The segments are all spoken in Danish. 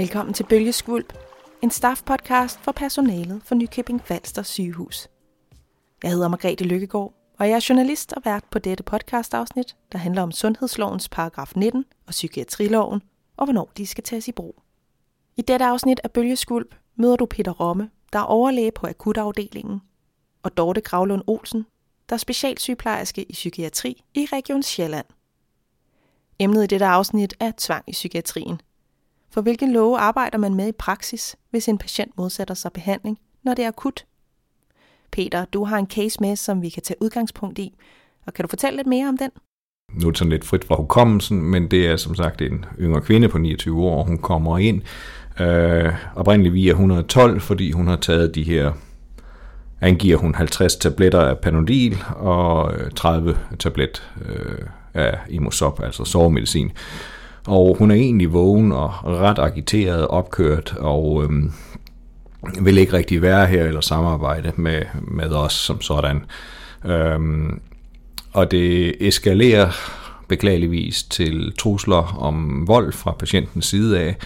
Velkommen til Bølgeskvulp, en staff-podcast for personalet for Nykøbing Falster sygehus. Jeg hedder Margrethe Lykkegaard, og jeg er journalist og vært på dette podcastafsnit, der handler om sundhedslovens paragraf 19 og psykiatriloven, og hvornår de skal tages i brug. I dette afsnit af Bølgeskvulp møder du Peter Romme, der er overlæge på akutafdelingen, og Dorte Gravlund Olsen, der er specialsygeplejerske i psykiatri i Region Sjælland. Emnet i dette afsnit er tvang i psykiatrien. For hvilke love arbejder man med i praksis, hvis en patient modsætter sig behandling, når det er akut? Peter, du har en case med, som vi kan tage udgangspunkt i. Og kan du fortælle lidt mere om den? Nu er det sådan lidt frit fra hukommelsen, men det er som sagt en yngre kvinde på 29 år. Hun kommer ind øh, oprindeligt via 112, fordi hun har taget de her angiver hun 50 tabletter af Panodil og øh, 30 tablet øh, af Imosop, altså sovemedicin. Og hun er egentlig vågen og ret agiteret, opkørt, og øhm, vil ikke rigtig være her eller samarbejde med, med os som sådan. Øhm, og det eskalerer beklageligvis til trusler om vold fra patientens side af,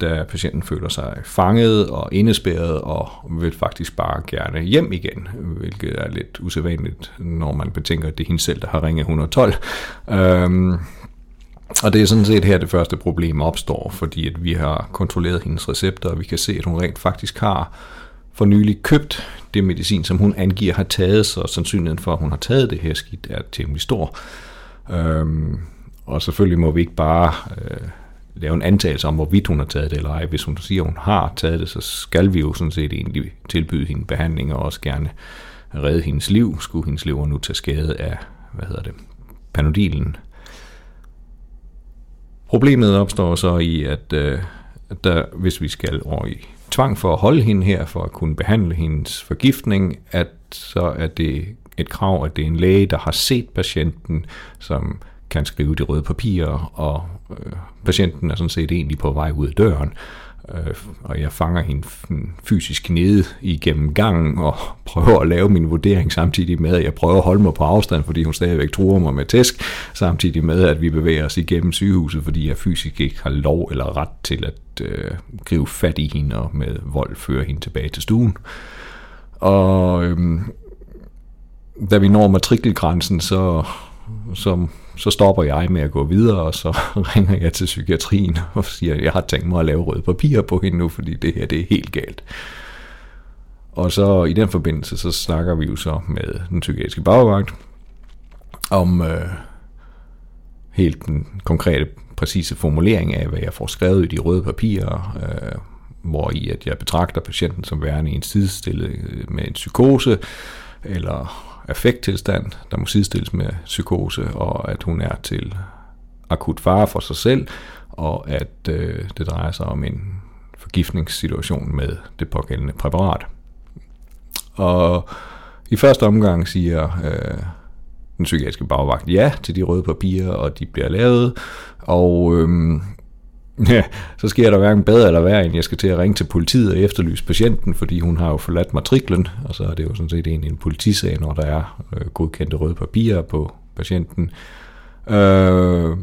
da patienten føler sig fanget og indespærret og vil faktisk bare gerne hjem igen, hvilket er lidt usædvanligt, når man betænker, at det er hende selv, der har ringet 112. Øhm, og det er sådan set her, det første problem opstår, fordi at vi har kontrolleret hendes recepter, og vi kan se, at hun rent faktisk har for nylig købt det medicin, som hun angiver har taget, så sandsynligheden for, at hun har taget det her skidt, er temmelig stor. Øhm, og selvfølgelig må vi ikke bare øh, lave en antagelse om, hvorvidt hun har taget det eller ej. Hvis hun siger, at hun har taget det, så skal vi jo sådan set egentlig tilbyde hende behandling og også gerne redde hendes liv. Skulle hendes lever nu tage skade af, hvad hedder det, panodilen. Problemet opstår så i, at, øh, at der, hvis vi skal over i tvang for at holde hende her, for at kunne behandle hendes forgiftning, at så er det et krav, at det er en læge, der har set patienten, som kan skrive de røde papirer, og øh, patienten er sådan set egentlig på vej ud af døren, øh, Øh, og jeg fanger hende fysisk nede igennem gangen og prøver at lave min vurdering samtidig med, at jeg prøver at holde mig på afstand, fordi hun stadigvæk truer mig med tæsk, samtidig med, at vi bevæger os igennem sygehuset, fordi jeg fysisk ikke har lov eller ret til at øh, gribe fat i hende og med vold føre hende tilbage til stuen. Og øh, da vi når matrikelgrænsen, så, så så stopper jeg med at gå videre, og så ringer jeg til psykiatrien og siger, at jeg har tænkt mig at lave røde papirer på hende nu, fordi det her det er helt galt. Og så i den forbindelse, så snakker vi jo så med den psykiatriske bagvagt om øh, helt den konkrete, præcise formulering af, hvad jeg får skrevet i de røde papirer, øh, hvor i at jeg betragter patienten som værende i en sidestillet øh, med en psykose, eller affekttilstand, der må sidestilles med psykose, og at hun er til akut fare for sig selv, og at øh, det drejer sig om en forgiftningssituation med det pågældende præparat. Og i første omgang siger øh, den psykiatriske bagvagt ja til de røde papirer, og de bliver lavet, og øh, Ja, så sker der hverken bedre eller værre, end jeg skal til at ringe til politiet og efterlyse patienten, fordi hun har jo forladt matriklen, og så er det jo sådan set egentlig en politisag, når der er øh, godkendte røde papirer på patienten. Øh,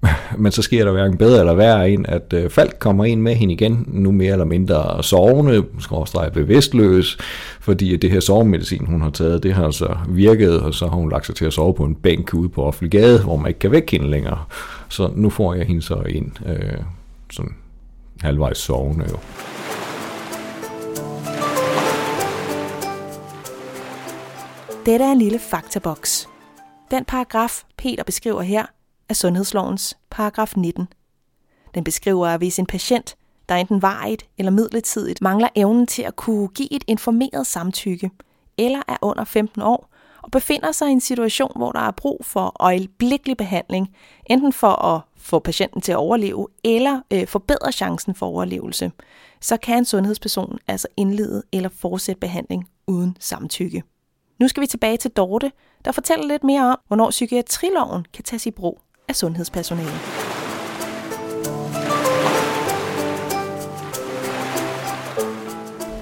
men så sker der hverken bedre eller værre end, at øh, Falk kommer ind med hende igen, nu mere eller mindre sovende, skråstreget bevidstløs, fordi det her sovemedicin, hun har taget, det har så virket, og så har hun lagt sig til at sove på en bænk ude på offentlig gade, hvor man ikke kan vække hende længere. Så nu får jeg hende så ind, øh, sådan halvvejs sovende jo. Dette er en lille faktaboks. Den paragraf, Peter beskriver her, af sundhedslovens paragraf 19. Den beskriver, at hvis en patient, der enten varigt eller midlertidigt mangler evnen til at kunne give et informeret samtykke, eller er under 15 år, og befinder sig i en situation, hvor der er brug for øjeblikkelig behandling, enten for at få patienten til at overleve, eller øh, forbedre chancen for overlevelse, så kan en sundhedsperson altså indlede eller fortsætte behandling uden samtykke. Nu skal vi tilbage til Dorte, der fortæller lidt mere om, hvornår psykiatriloven kan tages i brug af sundhedspersonale.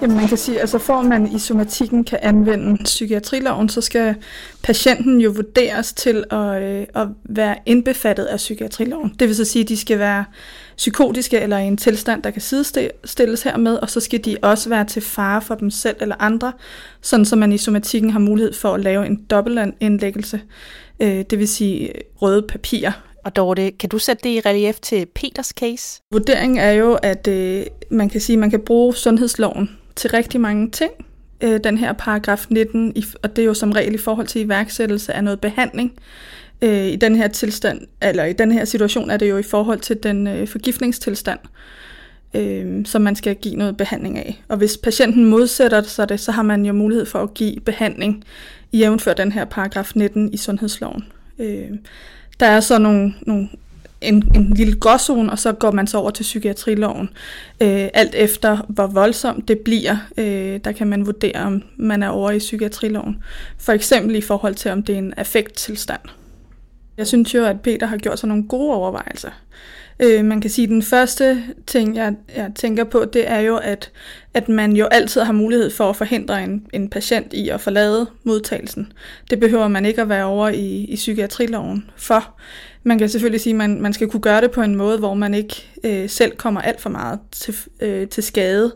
Jamen man kan sige, altså for at man i somatikken kan anvende psykiatriloven, så skal patienten jo vurderes til at, øh, at være indbefattet af psykiatriloven. Det vil så sige, at de skal være psykotiske eller i en tilstand, der kan sidestilles hermed, og så skal de også være til fare for dem selv eller andre, sådan så man i somatikken har mulighed for at lave en dobbeltindlæggelse, øh, det vil sige røde papirer. Og Dorte, kan du sætte det i relief til Peters case? Vurderingen er jo, at øh, man kan sige, at man kan bruge sundhedsloven til rigtig mange ting. Øh, den her paragraf 19, og det er jo som regel i forhold til iværksættelse af noget behandling. Øh, I den her tilstand, eller i den her situation er det jo i forhold til den øh, forgiftningstilstand, øh, som man skal give noget behandling af. Og hvis patienten modsætter sig det, så har man jo mulighed for at give behandling i jævnfør den her paragraf 19 i sundhedsloven. Øh, der er så nogle, nogle en, en lille gråzone, og så går man så over til psykiatriloven. Øh, alt efter, hvor voldsomt det bliver, øh, der kan man vurdere, om man er over i psykiatriloven. For eksempel i forhold til, om det er en affekttilstand. Jeg synes jo, at Peter har gjort sig nogle gode overvejelser. Øh, man kan sige, at den første ting, jeg, jeg tænker på, det er jo, at, at man jo altid har mulighed for at forhindre en, en patient i at forlade modtagelsen. Det behøver man ikke at være over i, i psykiatriloven for. Man kan selvfølgelig sige, at man, man skal kunne gøre det på en måde, hvor man ikke øh, selv kommer alt for meget til, øh, til skade.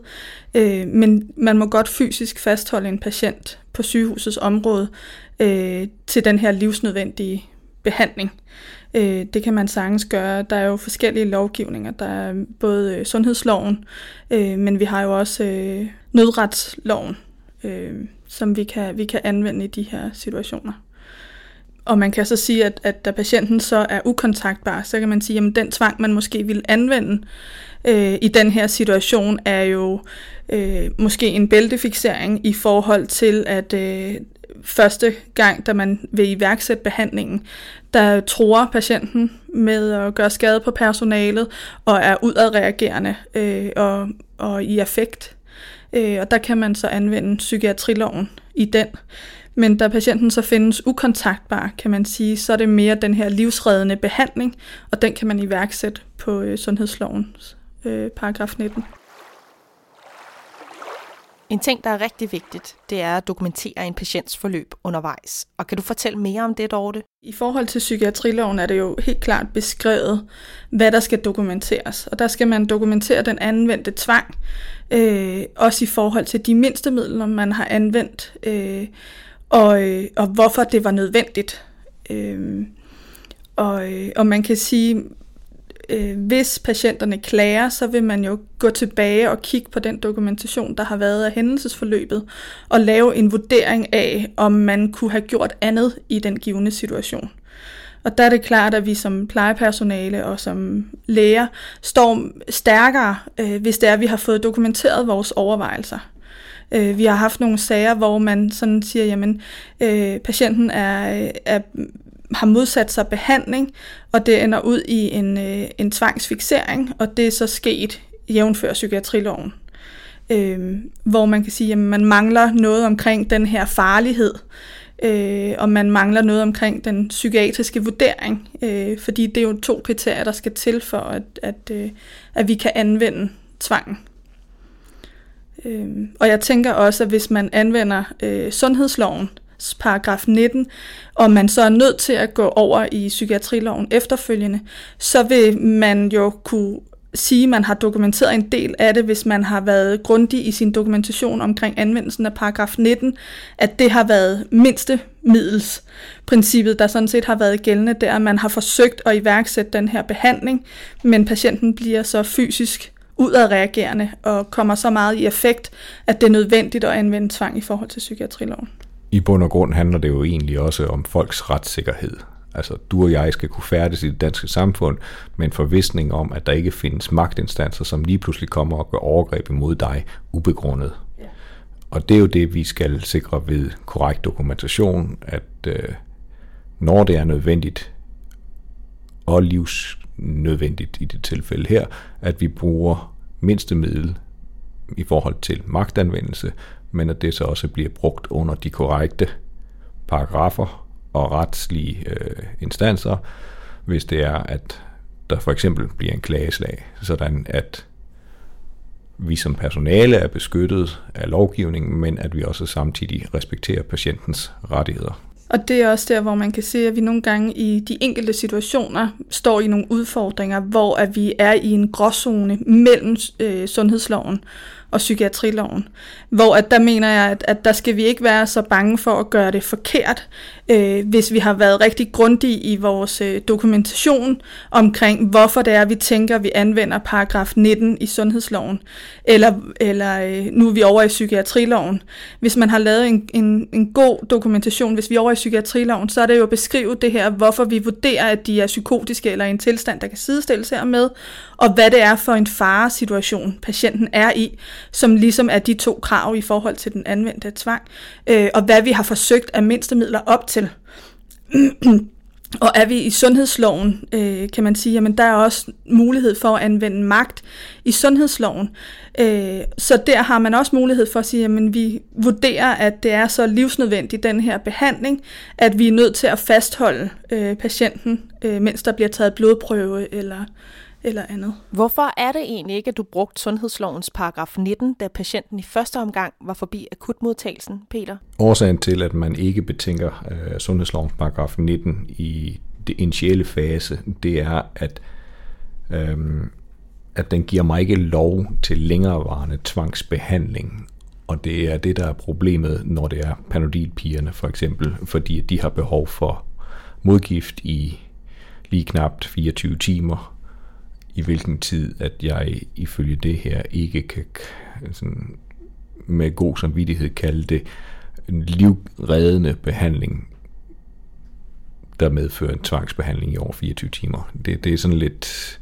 Øh, men man må godt fysisk fastholde en patient på sygehusets område øh, til den her livsnødvendige behandling. Øh, det kan man sagtens gøre. Der er jo forskellige lovgivninger. Der er både øh, sundhedsloven, øh, men vi har jo også øh, nødretsloven, øh, som vi kan, vi kan anvende i de her situationer. Og man kan så sige, at, at da patienten så er ukontaktbar, så kan man sige, at den tvang, man måske vil anvende øh, i den her situation, er jo øh, måske en bæltefixering i forhold til, at øh, første gang, da man vil iværksætte behandlingen, der tror patienten med at gøre skade på personalet og er udadreagerende øh, og, og i affekt. Øh, og der kan man så anvende psykiatriloven i den. Men da patienten så findes ukontaktbar, kan man sige, så er det mere den her livsreddende behandling, og den kan man iværksætte på øh, sundhedslovens øh, paragraf 19. En ting, der er rigtig vigtigt, det er at dokumentere en patients forløb undervejs. Og kan du fortælle mere om det, Dorte? I forhold til psykiatriloven er det jo helt klart beskrevet, hvad der skal dokumenteres. Og der skal man dokumentere den anvendte tvang, øh, også i forhold til de mindste midler, man har anvendt, øh, og, øh, og hvorfor det var nødvendigt. Øh, og, øh, og man kan sige, øh, hvis patienterne klager, så vil man jo gå tilbage og kigge på den dokumentation, der har været af hændelsesforløbet, og lave en vurdering af, om man kunne have gjort andet i den givende situation. Og der er det klart, at vi som plejepersonale og som læger står stærkere, øh, hvis det er, at vi har fået dokumenteret vores overvejelser. Øh, vi har haft nogle sager, hvor man sådan siger, jamen øh, patienten er, øh, er har modsat sig behandling, og det ender ud i en, øh, en tvangsfixering, og det er så sket jævnfør psykiatriloven. Øh, hvor man kan sige, at man mangler noget omkring den her farlighed, øh, og man mangler noget omkring den psykiatriske vurdering, øh, fordi det er jo to kriterier, der skal til for, at, at, øh, at vi kan anvende tvangen. Øh, og jeg tænker også, at hvis man anvender øh, sundhedsloven, paragraf 19, og man så er nødt til at gå over i psykiatriloven efterfølgende, så vil man jo kunne sige, at man har dokumenteret en del af det, hvis man har været grundig i sin dokumentation omkring anvendelsen af paragraf 19, at det har været mindste middelsprincippet, der sådan set har været gældende, der. Man har forsøgt at iværksætte den her behandling, men patienten bliver så fysisk udadreagerende og kommer så meget i effekt, at det er nødvendigt at anvende tvang i forhold til psykiatriloven i bund og grund handler det jo egentlig også om folks retssikkerhed. Altså, du og jeg skal kunne færdes i det danske samfund med en forvisning om, at der ikke findes magtinstanser, som lige pludselig kommer og gør overgreb imod dig ubegrundet. Ja. Og det er jo det, vi skal sikre ved korrekt dokumentation, at øh, når det er nødvendigt, og nødvendigt i det tilfælde her, at vi bruger mindste middel i forhold til magtanvendelse, men at det så også bliver brugt under de korrekte paragrafer og retslige øh, instanser, hvis det er, at der for eksempel bliver en klageslag, sådan at vi som personale er beskyttet af lovgivningen, men at vi også samtidig respekterer patientens rettigheder. Og det er også der, hvor man kan se, at vi nogle gange i de enkelte situationer står i nogle udfordringer, hvor at vi er i en gråzone mellem øh, sundhedsloven og psykiatriloven. Hvor at der mener jeg, at, at der skal vi ikke være så bange for at gøre det forkert, øh, hvis vi har været rigtig grundige i vores øh, dokumentation omkring, hvorfor det er, vi tænker, vi anvender paragraf 19 i sundhedsloven, eller, eller øh, nu er vi over i psykiatriloven. Hvis man har lavet en, en, en god dokumentation, hvis vi er over i psykiatriloven, så er det jo at beskrive det her, hvorfor vi vurderer, at de er psykotiske eller i en tilstand, der kan sidestilles hermed, og hvad det er for en faresituation, patienten er i, som ligesom er de to krav i forhold til den anvendte tvang, øh, og hvad vi har forsøgt af mindste midler op til. Og er vi i sundhedsloven, øh, kan man sige, jamen der er også mulighed for at anvende magt i sundhedsloven. Øh, så der har man også mulighed for at sige, jamen vi vurderer, at det er så livsnødvendigt, den her behandling, at vi er nødt til at fastholde øh, patienten, øh, mens der bliver taget blodprøve eller eller andet. Hvorfor er det egentlig ikke, at du brugte sundhedslovens paragraf 19, da patienten i første omgang var forbi akutmodtagelsen, Peter? Årsagen til, at man ikke betænker uh, sundhedslovens paragraf 19 i det initielle fase, det er, at, øhm, at den giver mig ikke lov til længerevarende tvangsbehandling. Og det er det, der er problemet, når det er panodilpigerne for eksempel, fordi de har behov for modgift i lige knap 24 timer, i hvilken tid, at jeg ifølge det her ikke kan sådan, med god samvittighed kalde det en livreddende behandling, der medfører en tvangsbehandling i over 24 timer. Det, det er sådan lidt,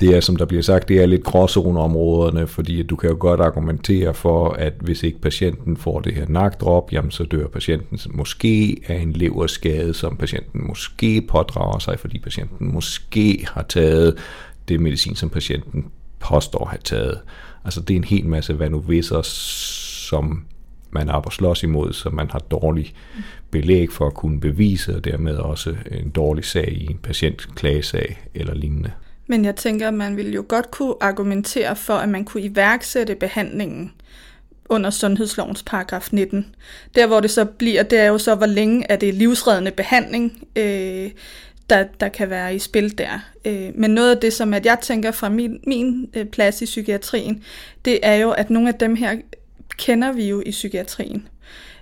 det er som der bliver sagt, det er lidt gråzoneområderne, fordi du kan jo godt argumentere for, at hvis ikke patienten får det her nakdrop, jamen så dør patienten måske af en leverskade, som patienten måske pådrager sig, fordi patienten måske har taget det medicin, som patienten påstår at have taget. Altså det er en hel masse hvad nu viser, som man arbejder slås imod, så man har dårlig belæg for at kunne bevise, og dermed også en dårlig sag i en patientklagesag eller lignende. Men jeg tænker, at man ville jo godt kunne argumentere for, at man kunne iværksætte behandlingen under sundhedslovens paragraf 19. Der hvor det så bliver, det er jo så, hvor længe er det livsreddende behandling. Øh, der, der kan være i spil der. Øh, men noget af det, som at jeg tænker fra min, min øh, plads i psykiatrien, det er jo, at nogle af dem her kender vi jo i psykiatrien.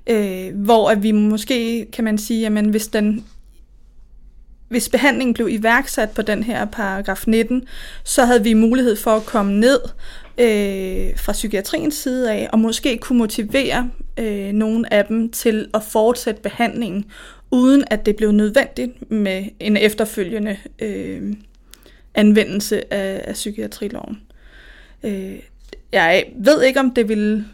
Øh, hvor at vi måske, kan man sige, jamen hvis den hvis behandlingen blev iværksat på den her paragraf 19, så havde vi mulighed for at komme ned øh, fra psykiatriens side af, og måske kunne motivere øh, nogle af dem til at fortsætte behandlingen, uden at det blev nødvendigt med en efterfølgende øh, anvendelse af, af psykiatriloven. Øh, jeg ved ikke, om det ville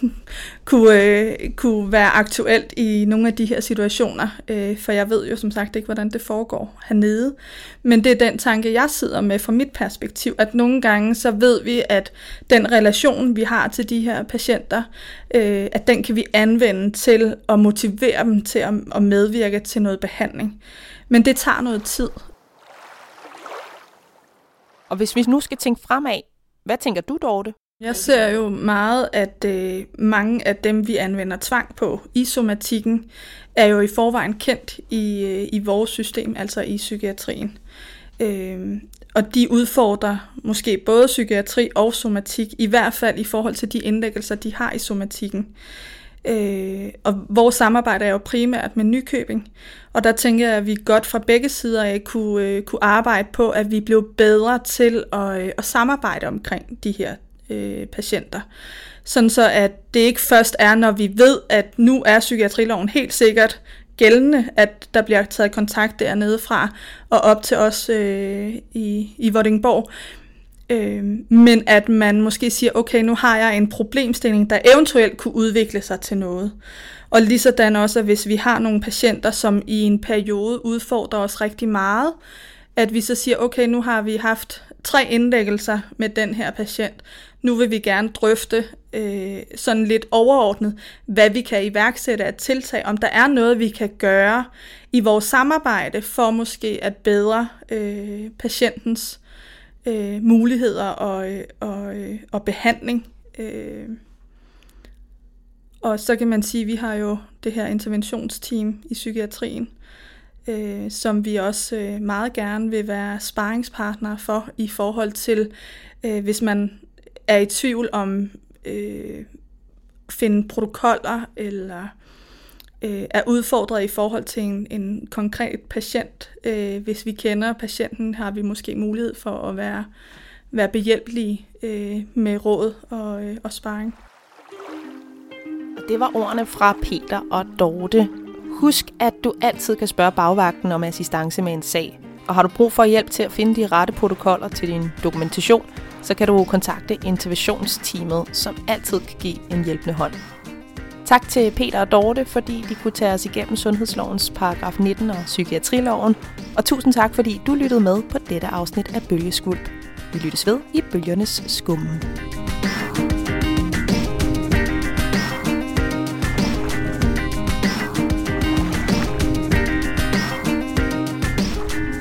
kunne, øh, kunne være aktuelt i nogle af de her situationer, øh, for jeg ved jo som sagt ikke, hvordan det foregår hernede. Men det er den tanke, jeg sidder med fra mit perspektiv, at nogle gange så ved vi, at den relation, vi har til de her patienter, øh, at den kan vi anvende til at motivere dem til at, at medvirke til noget behandling. Men det tager noget tid. Og hvis vi nu skal tænke fremad, hvad tænker du, Dorte? Jeg ser jo meget, at øh, mange af dem, vi anvender tvang på i somatikken, er jo i forvejen kendt i, øh, i vores system, altså i psykiatrien. Øh, og de udfordrer måske både psykiatri og somatik, i hvert fald i forhold til de indlæggelser, de har i somatikken. Øh, og vores samarbejde er jo primært med Nykøbing, og der tænker jeg, at vi godt fra begge sider af kunne, øh, kunne arbejde på, at vi blev bedre til at, øh, at samarbejde omkring de her øh, patienter. Sådan så, at det ikke først er, når vi ved, at nu er psykiatriloven helt sikkert gældende, at der bliver taget kontakt dernede fra og op til os øh, i, i Vordingborg. Øh, men at man måske siger, okay, nu har jeg en problemstilling, der eventuelt kunne udvikle sig til noget. Og lige sådan også, at hvis vi har nogle patienter, som i en periode udfordrer os rigtig meget, at vi så siger, okay, nu har vi haft tre indlæggelser med den her patient. Nu vil vi gerne drøfte øh, sådan lidt overordnet, hvad vi kan iværksætte af tiltag, om der er noget, vi kan gøre i vores samarbejde for måske at bedre øh, patientens øh, muligheder og, øh, og, øh, og behandling. Øh, og så kan man sige, at vi har jo det her interventionsteam i psykiatrien, øh, som vi også øh, meget gerne vil være sparringspartner for i forhold til, øh, hvis man er i tvivl om øh, finde protokoller eller øh, er udfordret i forhold til en, en konkret patient. Øh, hvis vi kender patienten, har vi måske mulighed for at være, være behjælpelige øh, med råd og, øh, og sparring. Og det var ordene fra Peter og Dorte. Husk, at du altid kan spørge bagvagten om assistance med en sag. Og har du brug for hjælp til at finde de rette protokoller til din dokumentation, så kan du kontakte interventionsteamet, som altid kan give en hjælpende hånd. Tak til Peter og Dorte, fordi de kunne tage os igennem sundhedslovens paragraf 19 og psykiatriloven. Og tusind tak, fordi du lyttede med på dette afsnit af Bølgeskuld. Vi lyttes ved i Bølgernes Skumme.